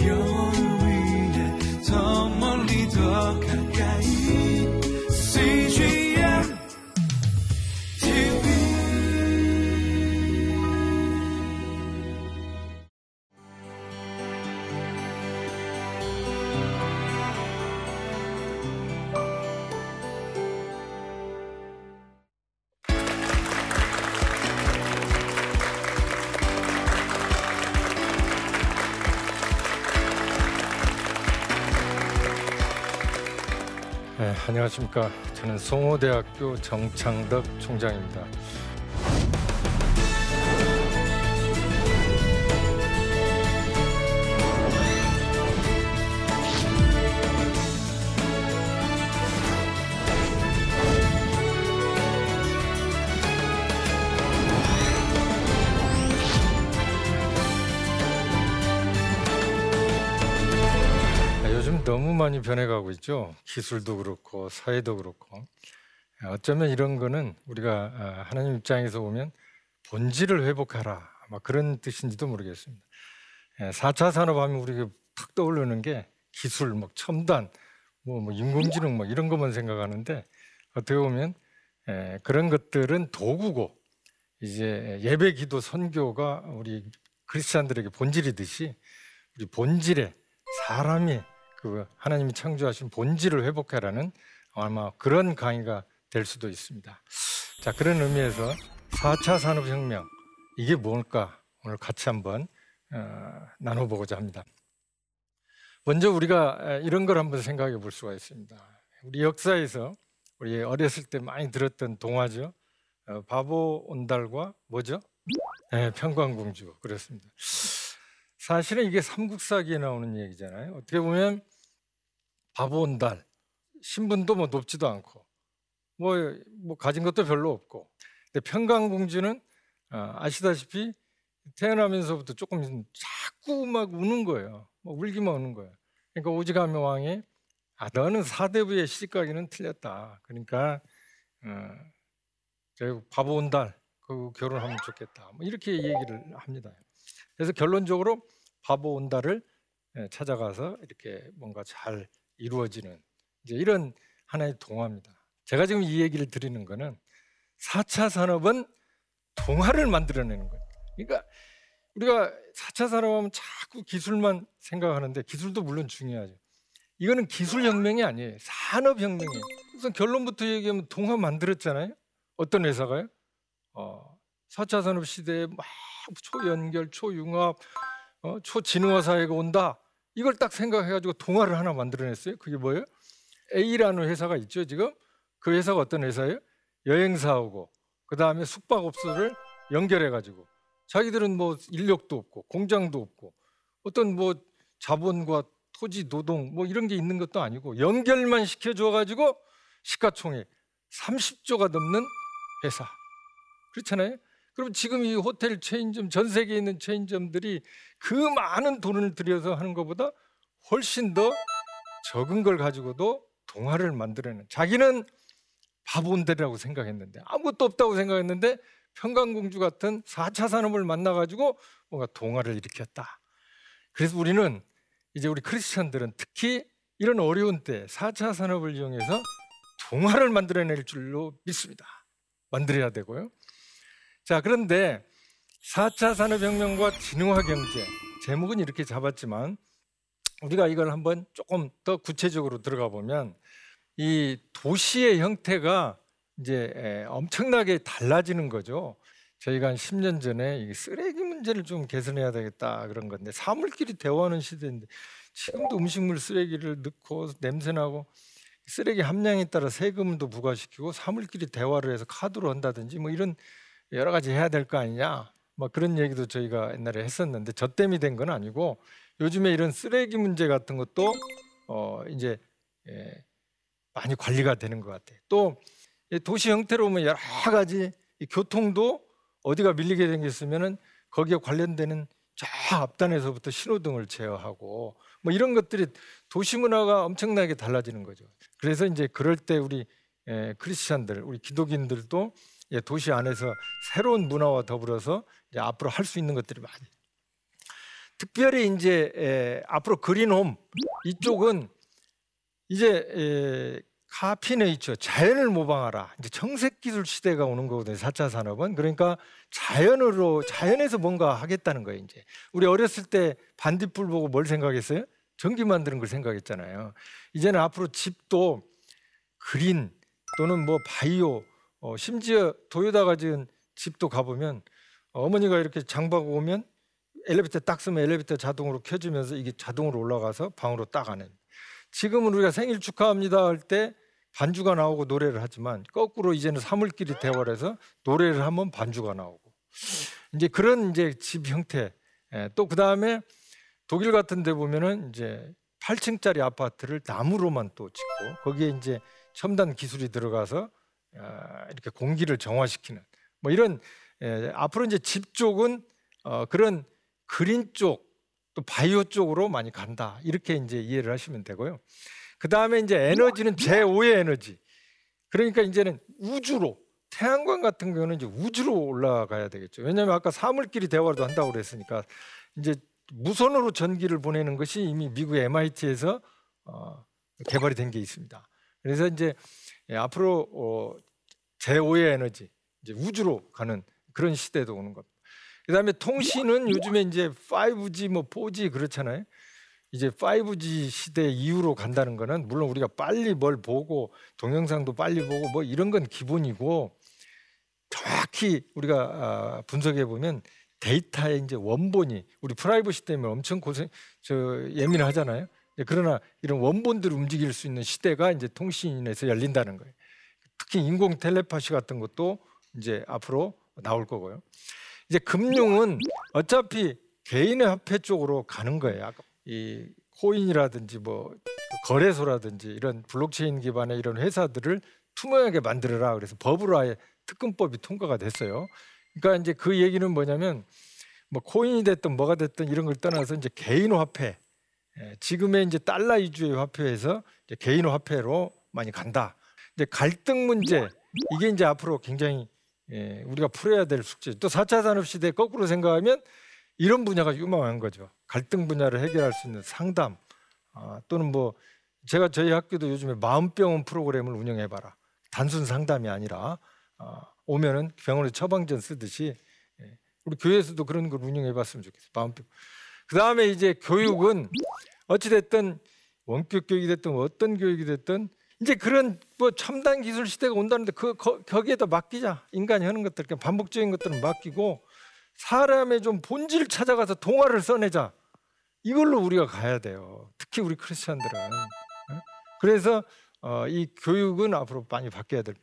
영 안녕하십니까. 저는 송호대학교 정창덕 총장입니다. 많이 변해가고 있죠. 기술도 그렇고 사회도 그렇고. 아, 어쩌면 이런 거는 우리가 아, 하나님 입장에서 보면 본질을 회복하라. 막 그런 뜻인지도 모르겠습니다. 4차 산업하면 우리가 탁 떠오르는 게 기술, 뭐 첨단, 뭐, 뭐 인공지능 뭐 이런 것만 생각하는데 어떻게 보면 에, 그런 것들은 도구고 이제 예배, 기도, 선교가 우리 크리스찬들에게 본질이듯이 우리 본질에 사람이 그 하나님이 창조하신 본질을 회복하라는 아마 그런 강의가 될 수도 있습니다. 자 그런 의미에서 4차 산업혁명 이게 뭘까 오늘 같이 한번 어, 나눠보고자 합니다. 먼저 우리가 에, 이런 걸 한번 생각해 볼 수가 있습니다. 우리 역사에서 우리 어렸을 때 많이 들었던 동화죠. 어, 바보 온달과 뭐죠? 네, 평광공주 그렇습니다. 사실은 이게 삼국사기에 나오는 얘기잖아요. 어떻게 보면 바보 온달 신분도 뭐 높지도 않고 뭐, 뭐 가진 것도 별로 없고 근데 평강공주는 어, 아시다시피 태어나면서부터 조금 자꾸 막 우는 거예요. 뭐 울기만 우는 거예요. 그러니까 오지가미 왕이 아 너는 사대부의 시집가기는 틀렸다. 그러니까 어, 저 바보 온달 그 결혼하면 좋겠다. 뭐 이렇게 얘기를 합니다. 그래서 결론적으로 바보 온달을 예, 찾아가서 이렇게 뭔가 잘 이루어지는 이제 이런 하나의 동화입니다. 제가 지금 이 얘기를 드리는 거는 4차 산업은 동화를 만들어내는 거예요. 그러니까 우리가 4차 산업하면 자꾸 기술만 생각하는데 기술도 물론 중요하죠. 이거는 기술 혁명이 아니에요. 산업 혁명이에요. 우선 결론부터 얘기하면 동화 만들었잖아요. 어떤 회사가요? 어, 4차 산업 시대에 막 초연결, 초융합, 어, 초진흥화 사회가 온다. 이걸 딱 생각해가지고 동화를 하나 만들어냈어요. 그게 뭐예요? A라는 회사가 있죠. 지금 그 회사가 어떤 회사예요? 여행사하고 그 다음에 숙박업소를 연결해가지고 자기들은 뭐 인력도 없고 공장도 없고 어떤 뭐 자본과 토지 노동 뭐 이런 게 있는 것도 아니고 연결만 시켜줘가지고 시가총액 30조가 넘는 회사 그렇잖아요. 그럼 지금 이 호텔 체인점 전 세계에 있는 체인점들이 그 많은 돈을 들여서 하는 것보다 훨씬 더 적은 걸 가지고도 동화를 만들어낸 자기는 바본들이라고 생각했는데 아무것도 없다고 생각했는데 평강공주 같은 4차 산업을 만나가지고 뭔가 동화를 일으켰다. 그래서 우리는 이제 우리 크리스천들은 특히 이런 어려운 때 4차 산업을 이용해서 동화를 만들어낼 줄로 믿습니다. 만들어야 되고요. 자, 그런데 4차 산업혁명과 진흥화 경제 제목은 이렇게 잡았지만 우리가 이걸 한번 조금 더 구체적으로 들어가 보면 이 도시의 형태가 이제 에, 엄청나게 달라지는 거죠. 저희가 한 10년 전에 이 쓰레기 문제를 좀 개선해야 되겠다 그런 건데 사물끼리 대화하는 시대인데 지금도 음식물 쓰레기를 넣고 냄새나고 쓰레기 함량에 따라 세금도 부과시키고 사물끼리 대화를 해서 카드로 한다든지 뭐 이런 여러 가지 해야 될 거 아니냐 뭐 그런 얘기도 저희가 옛날에 했었는데 저 때문에 된건 아니고 요즘에 이런 쓰레기 문제 같은 것도 어 이제 예, 많이 관리가 되는 것 같아요. 또 도시 형태로 보면 여러 가지 이 교통도 어디가 밀리게 생겼으면은 거기에 관련되는 저 앞단에서부터 신호등을 제어하고 뭐 이런 것들이 도시 문화가 엄청나게 달라지는 거죠. 그래서 이제 그럴 때 우리 에, 크리스천들, 우리 기독인들도 예, 도시 안에서 새로운 문화와 더불어서 앞으로 할 수 있는 것들이 많이. 특별히 이제 에, 앞으로 그린홈 이쪽은 이제 에, 카피네이처 자연을 모방하라 이제 청색 기술 시대가 오는 거거든요. 4차 산업은 그러니까 자연으로 자연에서 뭔가 하겠다는 거예요. 이제 우리 어렸을 때 반딧불 보고 뭘 생각했어요? 전기 만드는 걸 생각했잖아요. 이제는 앞으로 집도 그린 또는 뭐 바이오 어, 심지어 도요다가 지은 집도 가보면 어머니가 이렇게 장바고 오면 엘리베이터 딱 쓰면 엘리베이터 자동으로 켜지면서 이게 자동으로 올라가서 방으로 딱 가는. 지금은 우리가 생일 축하합니다 할 때 반주가 나오고 노래를 하지만 거꾸로 이제는 사물끼리 대화를 해서 노래를 하면 반주가 나오고 이제 그런 이제 집 형태. 예, 또그 다음에 독일 같은 데 보면은 이제 8층짜리 아파트를 나무로만 또 짓고 거기에 이제 첨단 기술이 들어가서 아, 이렇게 공기를 정화시키는 뭐 이런 예, 앞으로 이제 집 쪽은 어, 그런 그린 쪽 또 바이오 쪽으로 많이 간다 이렇게 이제 이해를 하시면 되고요. 그 다음에 이제 에너지는 제5의 에너지. 그러니까 이제는 우주로 태양광 같은 경우는 이제 우주로 올라가야 되겠죠. 왜냐하면 아까 사물끼리 대화도 한다고 그랬으니까 이제 무선으로 전기를 보내는 것이 이미 미국 MIT에서 어, 개발이 된 게 있습니다. 그래서 이제 예, 앞으로 어, 제5의 에너지 이제 우주로 가는 그런 시대도 오는 겁니다. 그다음에 통신은 요즘에 이제 5G 뭐 4G 그렇잖아요. 이제 5G 시대 이후로 간다는 거는 물론 우리가 빨리 뭘 보고 동영상도 빨리 보고 뭐 이런 건 기본이고 정확히 우리가 아, 분석해 보면 데이터의 이제 원본이 우리 프라이버시 때문에 엄청 고생 저 예민하잖아요. 그러나 이런 원본들을 움직일 수 있는 시대가 이제 통신에서 열린다는 거예요. 특히 인공 텔레파시 같은 것도 이제 앞으로 나올 거고요. 이제 금융은 어차피 개인의 화폐 쪽으로 가는 거예요. 이 코인이라든지 뭐 거래소라든지 이런 블록체인 기반의 이런 회사들을 투명하게 만들어라. 그래서 법으로 아예 특검법이 통과가 됐어요. 그러니까 이제 그 얘기는 뭐냐면 뭐 코인이 됐든 뭐가 됐든 이런 걸 떠나서 이제 개인 화폐 예, 지금의 이제 달러 위주의 화폐에서 개인 화폐로 많이 간다. 이제 갈등 문제 이게 이제 앞으로 굉장히 예, 우리가 풀어야 될 숙제. 또 4차 산업 시대 거꾸로 생각하면 이런 분야가 유망한 거죠. 갈등 분야를 해결할 수 있는 상담 아, 또는 뭐 제가 저희 학교도 요즘에 마음병원 프로그램을 운영해봐라. 단순 상담이 아니라 아, 오면은 병원에 처방전 쓰듯이 예, 우리 교회에서도 그런 걸 운영해봤으면 좋겠어요. 마음병. 그 다음에 이제 교육은 어찌 됐든 원격 교육이 됐든 어떤 교육이 됐든 이제 그런 뭐 첨단 기술 시대가 온다는데 그 거, 거기에다 맡기자. 인간이 하는 것들 반복적인 것들은 맡기고 사람의 좀 본질 찾아가서 동화를 써내자. 이걸로 우리가 가야 돼요. 특히 우리 크리스천들은. 어? 그래서 어, 이 교육은 앞으로 많이 바뀌어야 될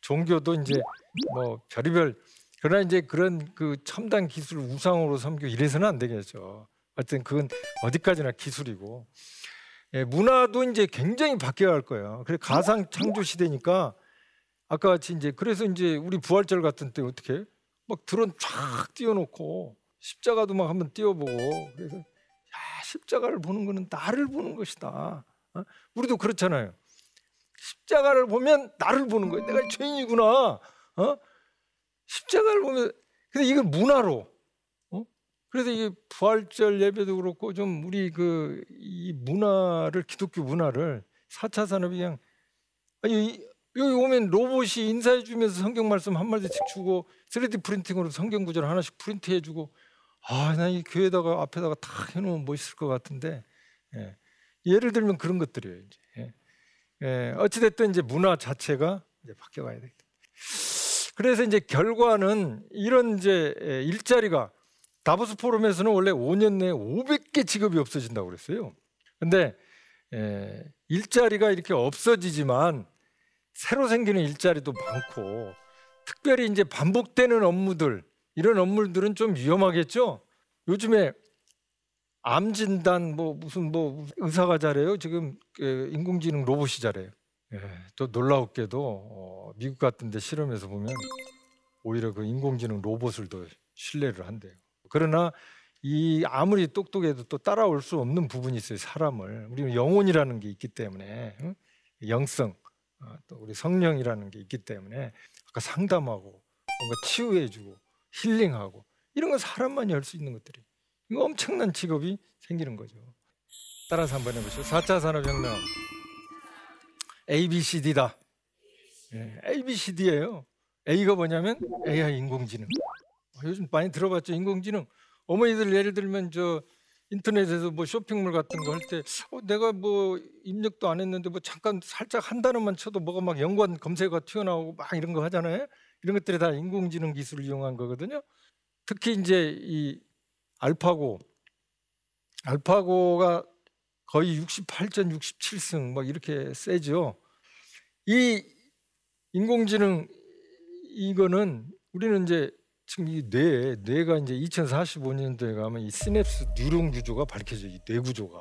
종교도 이제 뭐 별의별 그러나 이제 그런 그 첨단 기술을 우상으로 섬기고 이래서는 안 되겠죠 하여튼 그건 어디까지나 기술이고 예, 문화도 이제 굉장히 바뀌어 갈 거예요. 그래 가상 창조 시대니까 아까 같이 이제 그래서 이제 우리 부활절 같은 때 어떻게 막 드론 쫙 띄워놓고 십자가도 막 한번 띄워보고 그래서 야 십자가를 보는 거는 나를 보는 것이다. 어? 우리도 그렇잖아요. 십자가를 보면 나를 보는 거예요. 내가 죄인이구나. 어? 십자가를 보면 근데 이건 문화로 그래서 이 부활절 예배도 그렇고 좀 우리 그 이 문화를 기독교 문화를 4차 산업이 그냥 아니 여기 오면 로봇이 인사해 주면서 성경 말씀 한 마디씩 주고 3D 프린팅으로 성경 구절 하나씩 프린트해 주고 아, 나이 교회다가 앞에다가 다 해놓으면 멋있을 것 같은데 예. 예를 들면 그런 것들이에요. 이제 예. 예. 어찌됐든 이제 문화 자체가 이제 바뀌어가야 되겠다. 그래서 이제 결과는 이런 이제 예, 일자리가 다보스 포럼에서는 원래 5년 내에 500개 직업이 없어진다고 그랬어요. 근데 에, 일자리가 이렇게 없어지지만 새로 생기는 일자리도 많고 특별히 이제 반복되는 업무들 이런 업무들은 좀 위험하겠죠. 요즘에 암 진단 뭐 무슨 뭐 의사가 잘해요. 지금 인공지능 로봇이 잘해요. 예, 또 놀라웠게도 어, 미국 같은 데 실험에서 보면 오히려 그 인공지능 로봇을 더 신뢰를 한대요. 그러나 이 아무리 똑똑해도 또 따라올 수 없는 부분이 있어요. 사람을 우리는 영혼이라는 게 있기 때문에 응? 영성 어, 또 우리 성령이라는 게 있기 때문에 아까 상담하고 뭔가 치유해주고 힐링하고 이런 건 사람만이 할 수 있는 것들이 이거 엄청난 직업이 생기는 거죠. 따라서 한번 해보시죠. 4차 산업혁명 ABCD다. 예, ABCD예요. A가 뭐냐면 AI 인공지능. 어, 요즘 많이 들어봤죠 인공지능. 어머니들 예를 들면 저 인터넷에서 뭐 쇼핑몰 같은 거 할 때 어, 내가 뭐 입력도 안 했는데 뭐 잠깐 살짝 한 단어만 쳐도 뭐가 막 연관 검색어가 튀어나오고 막 이런 거 하잖아요. 이런 것들이 다 인공지능 기술을 이용한 거거든요. 특히 이제 이 알파고 알파고가 거의 68전 67승 막 이렇게 세죠. 이 인공지능 이거는 우리는 이제 지금 이 뇌, 뇌가 이제 2045년도에 가면 이 시냅스 뉴런 구조가 밝혀져 이뇌 구조가.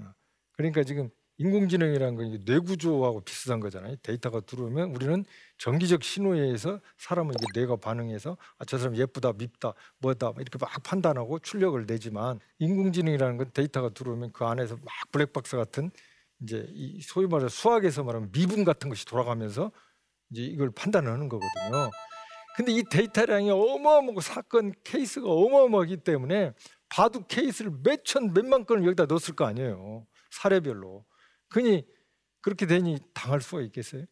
어. 그러니까 지금 인공지능이라는 건 뇌 구조하고 비슷한 거잖아요. 데이터가 들어오면 우리는 정기적 신호에 의해서 사람은 이게 뇌가 반응해서 아, 저 사람 예쁘다, 밉다, 뭐다 막 이렇게 막 판단하고 출력을 내지만 인공지능이라는 건 데이터가 들어오면 그 안에서 막 블랙박스 같은 이제 이 소위 말해 수학에서 말하면 미분 같은 것이 돌아가면서 이제 이걸 판단하는 거거든요. 근데 이 데이터량이 어마어마하고 사건 케이스가 어마어마하기 때문에 바둑 케이스를 몇 천 몇만 건을 여기다 넣었을 거 아니에요. 사례별로. 그니 그렇게 되니 당할 수가 있겠어요?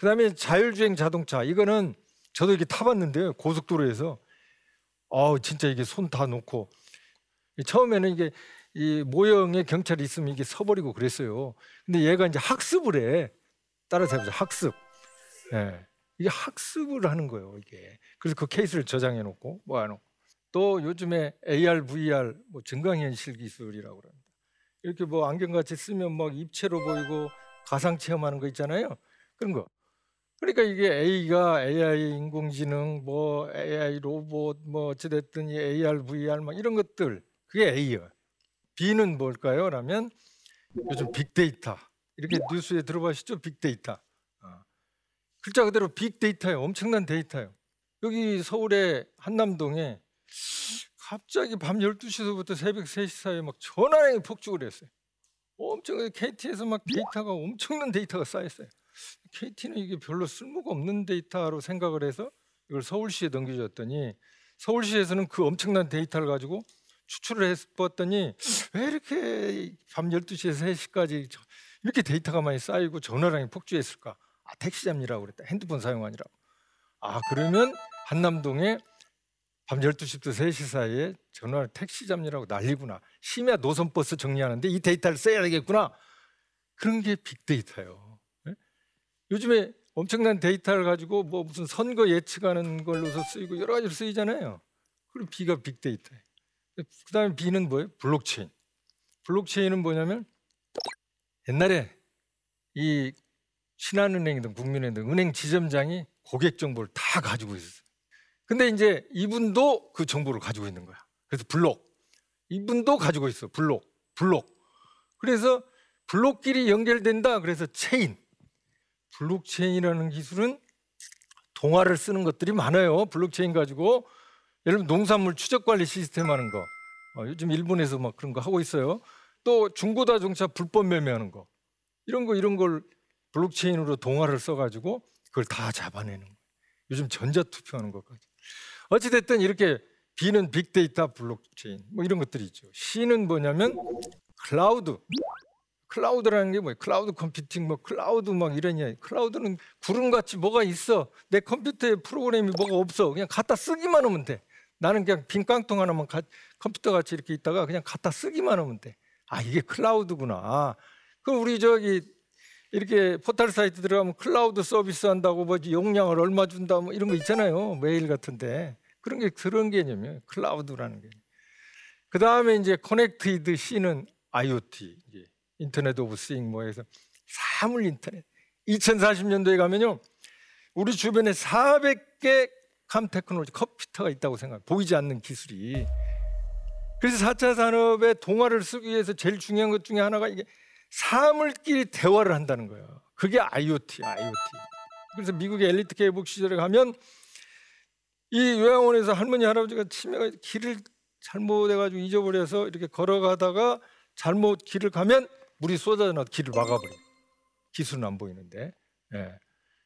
그다음에 자율주행 자동차 이거는 저도 이렇게 타봤는데요 고속도로에서 아 진짜 이게 손 다 놓고 처음에는 이게 이 모형에 경찰이 있으면 이게 서버리고 그랬어요. 근데 얘가 이제 학습을 해 따라서 해보자 학습. 예. 이게 학습을 하는 거예요 이게. 그래서 그 케이스를 저장해 놓고 모아놓고 또 요즘에 AR, VR 뭐 증강현실 기술이라고 그럽니다. 이렇게 뭐 안경 같이 쓰면 막 입체로 보이고 가상 체험하는 거 있잖아요. 그런 거. 그러니까 이게 A가 AI 인공지능, 뭐 AI 로봇, 뭐 어찌됐든 이 AR, VR 막 이런 것들 그게 A예요. B는 뭘까요? 라면 요즘 빅데이터 이렇게 뉴스에 들어보시죠? 빅데이터. 어. 글자 그대로 빅데이터예요. 엄청난 데이터예요. 여기 서울의 한남동에 갑자기 밤 12시서부터 새벽 3시 사이에 막 전화량이 폭죽을 했어요. 엄청 KT에서 막 데이터가 엄청난 데이터가 쌓였어요. KT는 이게 별로 쓸모가 없는 데이터로 생각을 해서 이걸 서울시에 넘겨줬더니 서울시에서는 그 엄청난 데이터를 가지고 추출을 해봤더니 왜 이렇게 밤 12시에서 3시까지 이렇게 데이터가 많이 쌓이고 전화량이 폭주했을까? 아, 택시 잡느라고 그랬다. 핸드폰 사용하느라고. 아, 그러면 한남동에 밤 12시부터 3시 사이에 전화를 택시 잡느라고 난리구나. 심야 노선버스 정리하는데 이 데이터를 써야 되겠구나. 그런 게 빅데이터예요. 예? 요즘에 엄청난 데이터를 가지고 뭐 무슨 선거 예측하는 걸로서 쓰이고 여러 가지로 쓰이잖아요. 그리고 B가 빅데이터예요. 그다음에 B는 뭐예요? 블록체인. 블록체인은 뭐냐면 옛날에 이 신한은행이든 국민은행 은행 지점장이 고객 정보를 다 가지고 있었어요. 근데 이제 이분도 그 정보를 가지고 있는 거야. 그래서 블록. 이분도 가지고 있어. 블록. 블록. 그래서 블록끼리 연결된다. 그래서 체인. 블록체인이라는 기술은 동화를 쓰는 것들이 많아요. 블록체인 가지고 예를 들면 농산물 추적 관리 시스템 하는 거. 어, 요즘 일본에서 막 그런 거 하고 있어요. 또 중고자동차 불법 매매하는 거. 이런 거 이런 걸 블록체인으로 동화를 써가지고 그걸 다 잡아내는 거예요. 요즘 전자투표하는 것까지. 어찌됐든 이렇게 B는 빅데이터 블록체인 뭐 이런 것들이 있죠. C는 뭐냐면 클라우드. 클라우드라는 게 뭐예요? 클라우드 컴퓨팅 뭐 클라우드 막 이러냐. 클라우드는 구름같이 뭐가 있어. 내 컴퓨터에 프로그램이 뭐가 없어. 그냥 갖다 쓰기만 하면 돼. 나는 그냥 빈 깡통 하나만 가, 컴퓨터 같이 이렇게 있다가 그냥 갖다 쓰기만 하면 돼. 아 이게 클라우드구나. 그럼 우리 저기 이렇게 포털 사이트 들어가면 클라우드 서비스 한다고 뭐 용량을 얼마 준다 뭐 이런 거 있잖아요. 메일 같은데 그런 게 그런 개념이에요. 클라우드라는 게. 그 다음에 이제 connected C는 IoT, 이제 Internet of Things 뭐해서 사물 인터넷. 2040년도에 가면요, 우리 주변에 400개 감 테크놀로지 컴퓨터가 있다고 생각. 보이지 않는 기술이. 그래서 4차 산업의 동화를 쓰기 위해서 제일 중요한 것 중에 하나가 이게 사물끼리 대화를 한다는 거예요. 그게 IoT, IoT. 그래서 미국의 엘리트 계복 시절에 가면 이 요양원에서 할머니 할아버지가 치매가 길을 잘못해가지고 잊어버려서 이렇게 걸어가다가 잘못 길을 가면 물이 쏟아져 길을 막아버려. 기술은 안 보이는데. 예.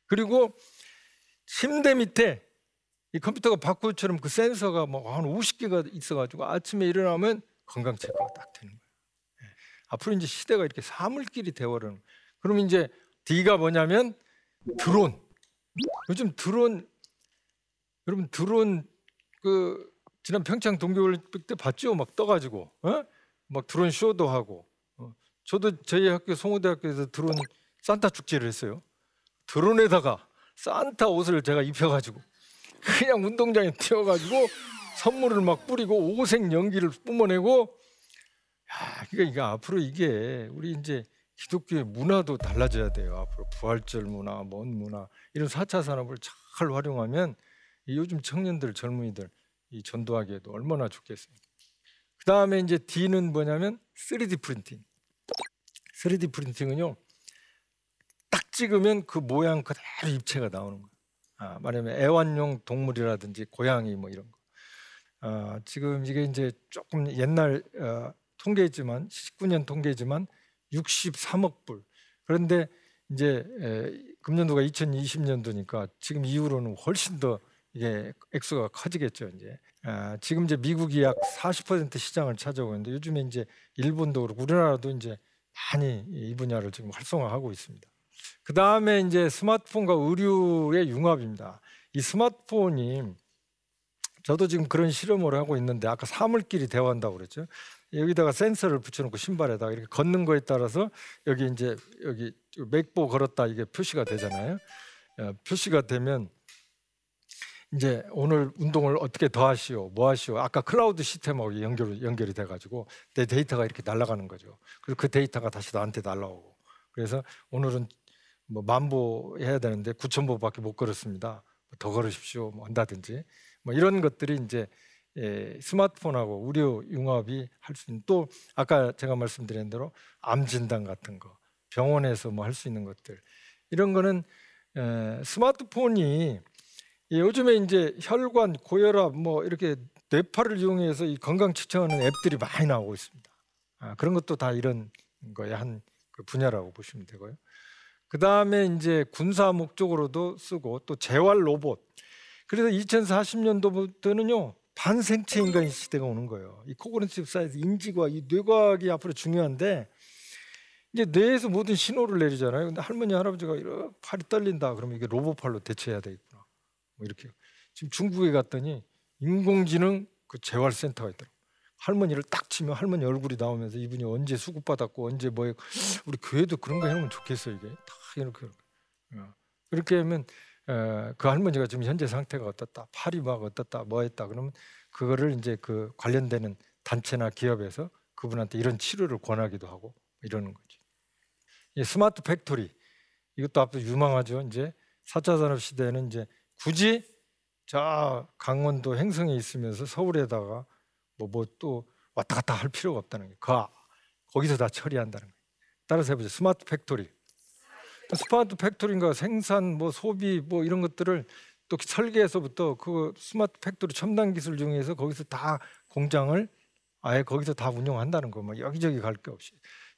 그리고 침대 밑에 이 컴퓨터가 바꾸처럼 그 센서가 뭐 한 50개가 있어가지고 아침에 일어나면 건강 체크가 딱 되는 거예요. 예. 앞으로 이제 시대가 이렇게 사물끼리 대화를. 그럼 이제 D가 뭐냐면 드론. 요즘 드론 여러분 드론 그 지난 평창 동계올림픽 때 봤죠? 막 떠가지고 어? 막 드론 쇼도 하고. 어. 저도 저희 학교 송호대학교에서 드론 산타 축제를 했어요. 드론에다가 산타 옷을 제가 입혀가지고 그냥 운동장에 튀어가지고 선물을 막 뿌리고 오색 연기를 뿜어내고 야, 그러니까 이게 앞으로 이게 우리 이제 기독교의 문화도 달라져야 돼요. 앞으로 부활절 문화, 먼 문화 이런 4차 산업을 잘 활용하면 이 요즘 청년들, 젊은이들 이 전도하기에도 얼마나 좋겠어요. 그 다음에 이제 D는 뭐냐면 3D 프린팅. 3D 프린팅은요 딱 찍으면 그 모양 그대로 입체가 나오는 거예요. 아, 말하면 애완용 동물이라든지 고양이 뭐 이런 거. 아, 지금 이게 이제 조금 옛날 어, 통계지만 19년 통계지만 63억 불. 그런데 이제 에, 금년도가 2020년도니까 지금 이후로는 훨씬 더 이게 액수가 커지겠죠 이제. 아, 지금 이제 미국이 약 40% 시장을 차지하고 있는데 요즘에 이제 일본도 그렇고 우리나라도 이제 많이 이 분야를 지금 활성화하고 있습니다. 그 다음에 이제 스마트폰과 의류의 융합입니다. 이 스마트폰이 저도 지금 그런 실험을 하고 있는데 아까 사물끼리 대화한다고 그랬죠. 여기다가 센서를 붙여놓고 신발에다가 이렇게 걷는 거에 따라서 여기 이제 여기 맥보 걸었다 이게 표시가 되잖아요. 어, 표시가 되면 이제 오늘 운동을 어떻게 더 하시오, 뭐 하시오. 아까 클라우드 시스템하고 연결 연결이 돼가지고 내 데이터가 이렇게 날아가는 거죠. 그리고 그 데이터가 다시 나한테 날라오고. 그래서 오늘은 뭐 만보 해야 되는데 9천 보밖에 못 걸었습니다. 더 걸으십시오. 뭐 한다든지 뭐 이런 것들이 이제 예, 스마트폰하고 의료 융합이 할 수 있는 또 아까 제가 말씀드린 대로 암 진단 같은 거 병원에서 뭐 할 수 있는 것들 이런 거는 에, 스마트폰이 예, 요즘에 이제 혈관 고혈압 뭐 이렇게 뇌파를 이용해서 이 건강 측정하는 앱들이 많이 나오고 있습니다. 아, 그런 것도 다 이런 거의 한그 분야라고 보시면 되고요. 그 다음에 이제 군사 목적으로도 쓰고 또 재활 로봇. 그래서 2040년도부터는요 반생체 인간 시대가 오는 거예요. 이 cognitive science 인지과학, 이 뇌과학이 앞으로 중요한데 이제 뇌에서 모든 신호를 내리잖아요. 근데 할머니 할아버지가 이렇게 팔이 떨린다 그러면 이게 로봇팔로 대체해야 되겠구나. 뭐 이렇게 지금 중국에 갔더니 인공지능 그 재활센터가 있더라고. 할머니를 딱 치면 할머니 얼굴이 나오면서 이분이 언제 수급 받았고 언제 뭐 우리 교회도 그런 거 해놓으면 좋겠어 이게 다 이렇게 어. 그렇게 하면 에, 그 할머니가 지금 현재 상태가 어떻다 팔이 막 어떻다 뭐 했다 그러면 그거를 이제 그 관련되는 단체나 기업에서 그분한테 이런 치료를 권하기도 하고 이러는 거지. 이 smart factory 이것도 앞서 유망하죠. 이제 4차 산업 시대에는 이제 굳이 저 강원도 횡성에 있으면서 서울에다가 뭐 뭐 또 왔다 갔다 할 필요가 없다는 거예요. 그 거기서 다 처리한다는 거예요. 따라서 해보죠. smart factory. smart factory인가 생산 뭐 소비 뭐 이런 것들을 또 설계에서부터 그 smart factory 첨단 기술 중에서 거기서 다 공장을 아예 거기서 다 운영한다는 거. 뭐 여기저기 갈 게 없이.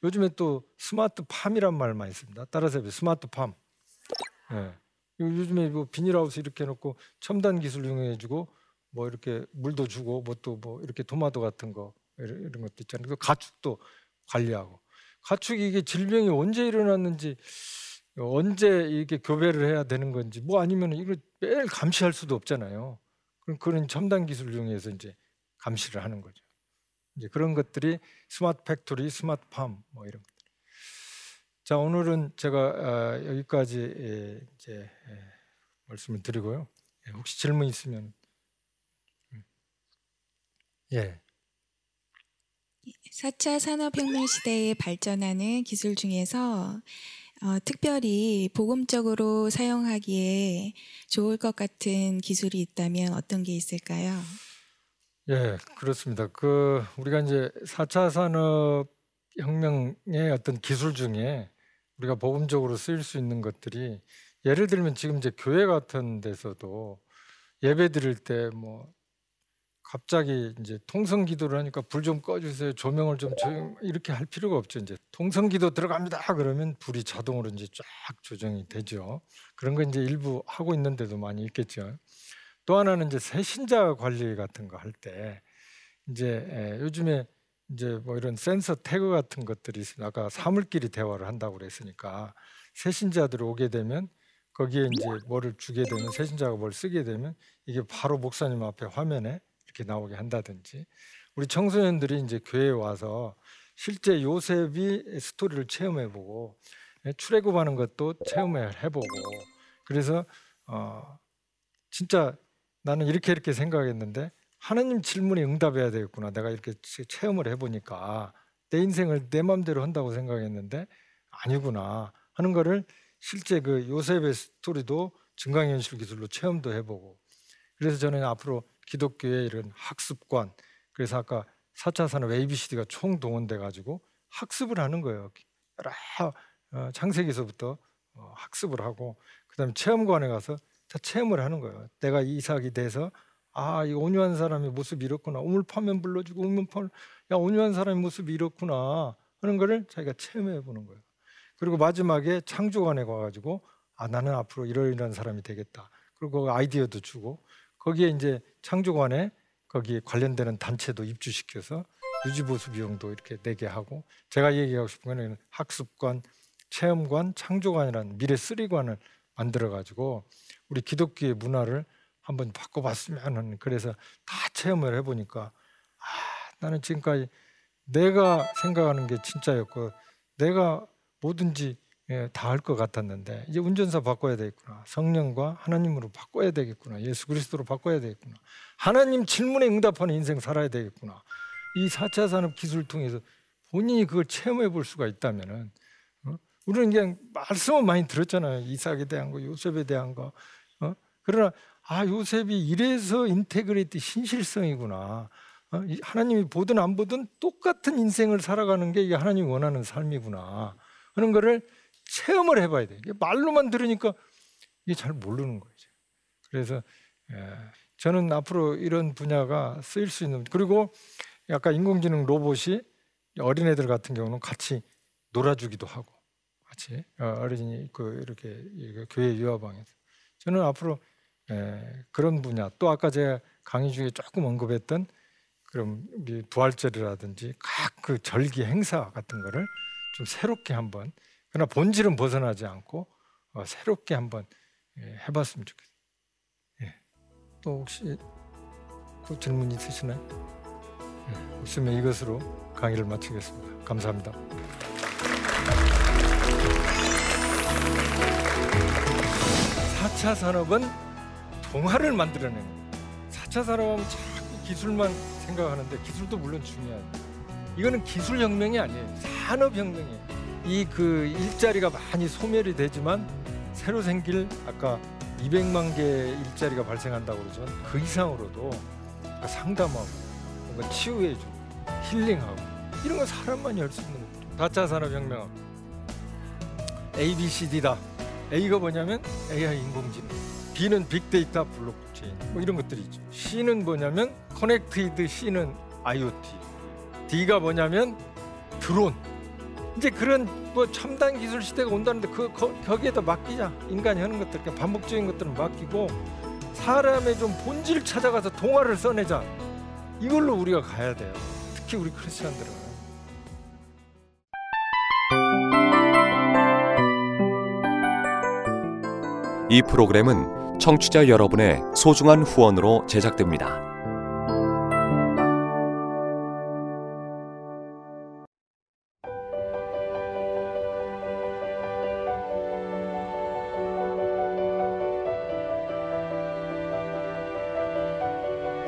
요즘에 또 스마트 팜이란 말 많이 씁니다. 따라서 해보죠. 스마트 팜. 예. 요즘에 뭐 비닐하우스 이렇게 해놓고 첨단 기술 이용해주고 뭐 이렇게 물도 주고 뭐또뭐 이렇게 토마토 같은 거 이런 것도 있잖아요. 그 가축도 관리하고 가축이 이게 질병이 언제 일어났는지 언제 이게 교배를 해야 되는 건지 뭐 아니면 이걸 매일 감시할 수도 없잖아요. 그럼 그런 첨단 기술을 이용해서 이제 감시를 하는 거죠. 이제 그런 것들이 smart factory, smart farm 뭐 이런 것들. 자 오늘은 제가 아, 여기까지 예, 이제 예, 말씀을 드리고요. 예, 혹시 질문 있으면 음. 예. 4차 산업혁명 시대에 발전하는 기술 중에서 어, 특별히 복음적으로 사용하기에 좋을 것 같은 기술이 있다면 어떤 게 있을까요? 예, 그렇습니다. 그 우리가 이제 4차 산업 혁명의 어떤 기술 중에 우리가 복음적으로 쓰일 수 있는 것들이 예를 들면 지금 이제 교회 같은 데서도 예배 드릴 때 뭐 갑자기 이제 통성 기도를 하니까 불 좀 꺼주세요. 조명을 좀 조용 이렇게 할 필요가 없죠. 이제 통성 기도 들어갑니다. 그러면 불이 자동으로 이제 쫙 조정이 되죠. 그런 거 이제 일부 하고 있는데도 많이 있겠죠. 또 하나는 이제 새신자 관리 같은 거 할 때 이제 에, 요즘에 이제 뭐 이런 센서 태그 같은 것들이 있으면 아까 사물끼리 대화를 한다고 그랬으니까 새신자들이 오게 되면 거기에 이제 뭐를 주게 되면 새신자가 뭘 쓰게 되면 이게 바로 목사님 앞에 화면에 이렇게 나오게 한다든지. 우리 청소년들이 이제 교회에 와서 실제 요셉이 스토리를 체험해보고 예, 출애굽하는 것도 체험을 해보고. 그래서 어 진짜 나는 이렇게 이렇게 생각했는데 하나님 질문에 응답해야 되겠구나. 내가 이렇게 체- 체험을 해보니까. 내 인생을 내 마음대로 한다고 생각했는데 아니구나 하는 거를 실제 그 요셉의 스토리도 증강현실 기술로 체험도 해보고. 그래서 저는 앞으로 기독교의 이런 학습관 그래서 아까 4차 산업 ABCD가 총동원돼 가지고 학습을 하는 거예요. 여러 어, 창세기서부터 어, 학습을 하고 그다음에 체험관에 가서 다 체험을 하는 거예요. 내가 이삭이 돼서 아, 이 온유한 사람의 모습이 이렇구나. 우물 파면 불러주고 우물 파면 야 온유한 사람의 모습이 이렇구나 하는 거를 자기가 체험해 보는 거예요. 그리고 마지막에 창조관에 가가지고 아 나는 앞으로 이러이러한 사람이 되겠다. 그리고 그 아이디어도 주고 거기에 이제 창조관에 거기에 관련되는 단체도 입주시켜서 유지보수 비용도 이렇게 내게 하고 제가 얘기하고 싶은 거는 학습관, 체험관, 창조관이라는 미래 쓰리관을 만들어 가지고 우리 기독교의 문화를 한번 바꿔봤으면 하는 그래서 다 체험을 해보니까 아 나는 지금까지 내가 생각하는 게 진짜였고 내가 뭐든지 예, 다할 것 같았는데 이제 운전사 바꿔야 되겠구나. 성령과 하나님으로 바꿔야 되겠구나. 예수 그리스도로 바꿔야 되겠구나. 하나님 질문에 응답하는 인생 살아야 되겠구나. 이 4차 산업 기술을 통해서 본인이 그걸 체험해 볼 수가 있다면은 어? 우리는 그냥 말씀은 많이 들었잖아요. 이삭에 대한 거 요셉에 대한 거 어? 그러나 아 요셉이 이래서 인테그리티 신실성이구나. 어? 이 하나님이 보든 안 보든 똑같은 인생을 살아가는 게 이게 하나님이 원하는 삶이구나. 하는 거를 체험을 해봐야 돼. 이게 말로만 들으니까 이게 잘 모르는 거죠. 그래서 예, 저는 앞으로 이런 분야가 쓰일 수 있는 그리고 약간 인공지능 로봇이 어린애들 같은 경우는 같이 놀아주기도 하고 같이 어, 어린이 그 이렇게 이거 교회 유아방에서 저는 앞으로 예, 그런 분야 또 아까 제가 강의 중에 조금 언급했던 그럼 부활절이라든지 각 그 절기 행사 같은 거를 좀 새롭게 한번 그러나 본질은 벗어나지 않고 어, 새롭게 한번 예, 해봤으면 좋겠어요. 예. 또 혹시 또 질문 있으시나요? 예, 없으면 이것으로 강의를 마치겠습니다. 감사합니다. 4차 산업은 동화를 만들어내는 거예요. 4차 산업하면 자꾸 기술만 생각하는데 기술도 물론 중요하죠. 이거는 기술 혁명이 아니에요. 산업 혁명이에요. 이 그 일자리가 많이 소멸이 되지만 새로 생길 아까 200만 개 일자리가 발생한다고 그러지만 그 이상으로도 상담하고 뭔가 치유해주고 힐링하고 이런 건 사람만이 할 수 있는 거죠. 4차 산업혁명 A, B, C, D다. A가 뭐냐면 AI 인공지능, B는 빅데이터 블록체인 뭐 이런 것들이 있죠. C는 뭐냐면 connected C는 IoT, D가 뭐냐면 드론. 이제 그런 뭐 첨단 기술 시대가 온다는데 그 거, 거기에다 맡기자 인간이 하는 것들 그냥 반복적인 것들은 맡기고 사람의 좀 본질 찾아가서 동화를 써내자 이걸로 우리가 가야 돼요. 특히 우리 크리스천들은. 이 프로그램은 청취자 여러분의 소중한 후원으로 제작됩니다.